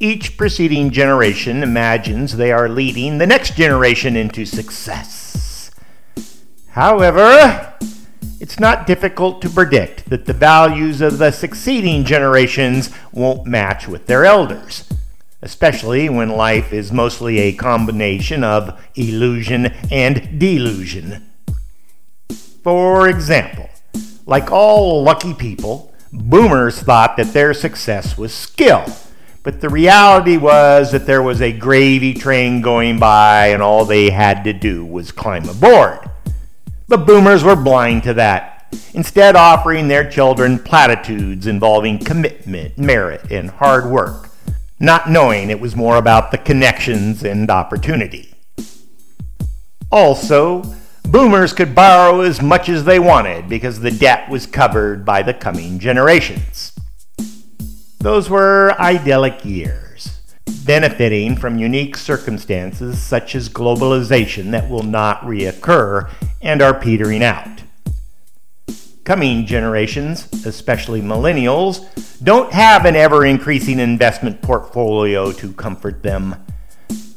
Each preceding generation imagines they are leading the next generation into success. However, it's not difficult to predict that the values of the succeeding generations won't match with their elders, especially when life is mostly a combination of illusion and delusion. For example, like all lucky people, boomers thought that their success was skill but the reality was that there was a gravy train going by, and all they had to do was climb aboard. The boomers were blind to that, instead, offering their children platitudes involving commitment, merit, and hard work, not knowing it was more about the connections and opportunity. Also, boomers could borrow as much as they wanted because the debt was covered by the coming generations. Those were idyllic years, benefiting from unique circumstances such as globalization that will not reoccur and are petering out. Coming generations, especially millennials, don't have an ever increasing investment portfolio to comfort them.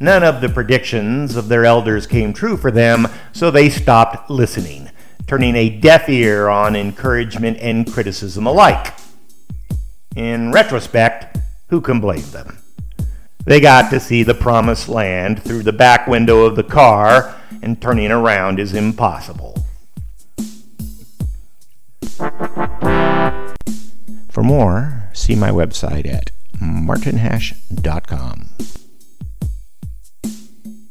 None of the predictions of their elders came true for them, so they stopped listening, turning a deaf ear on encouragement and criticism alike. In retrospect, who can blame them? They got to see the promised land through the back window of the car, and turning around is impossible. For more, see my website at martinhash.com.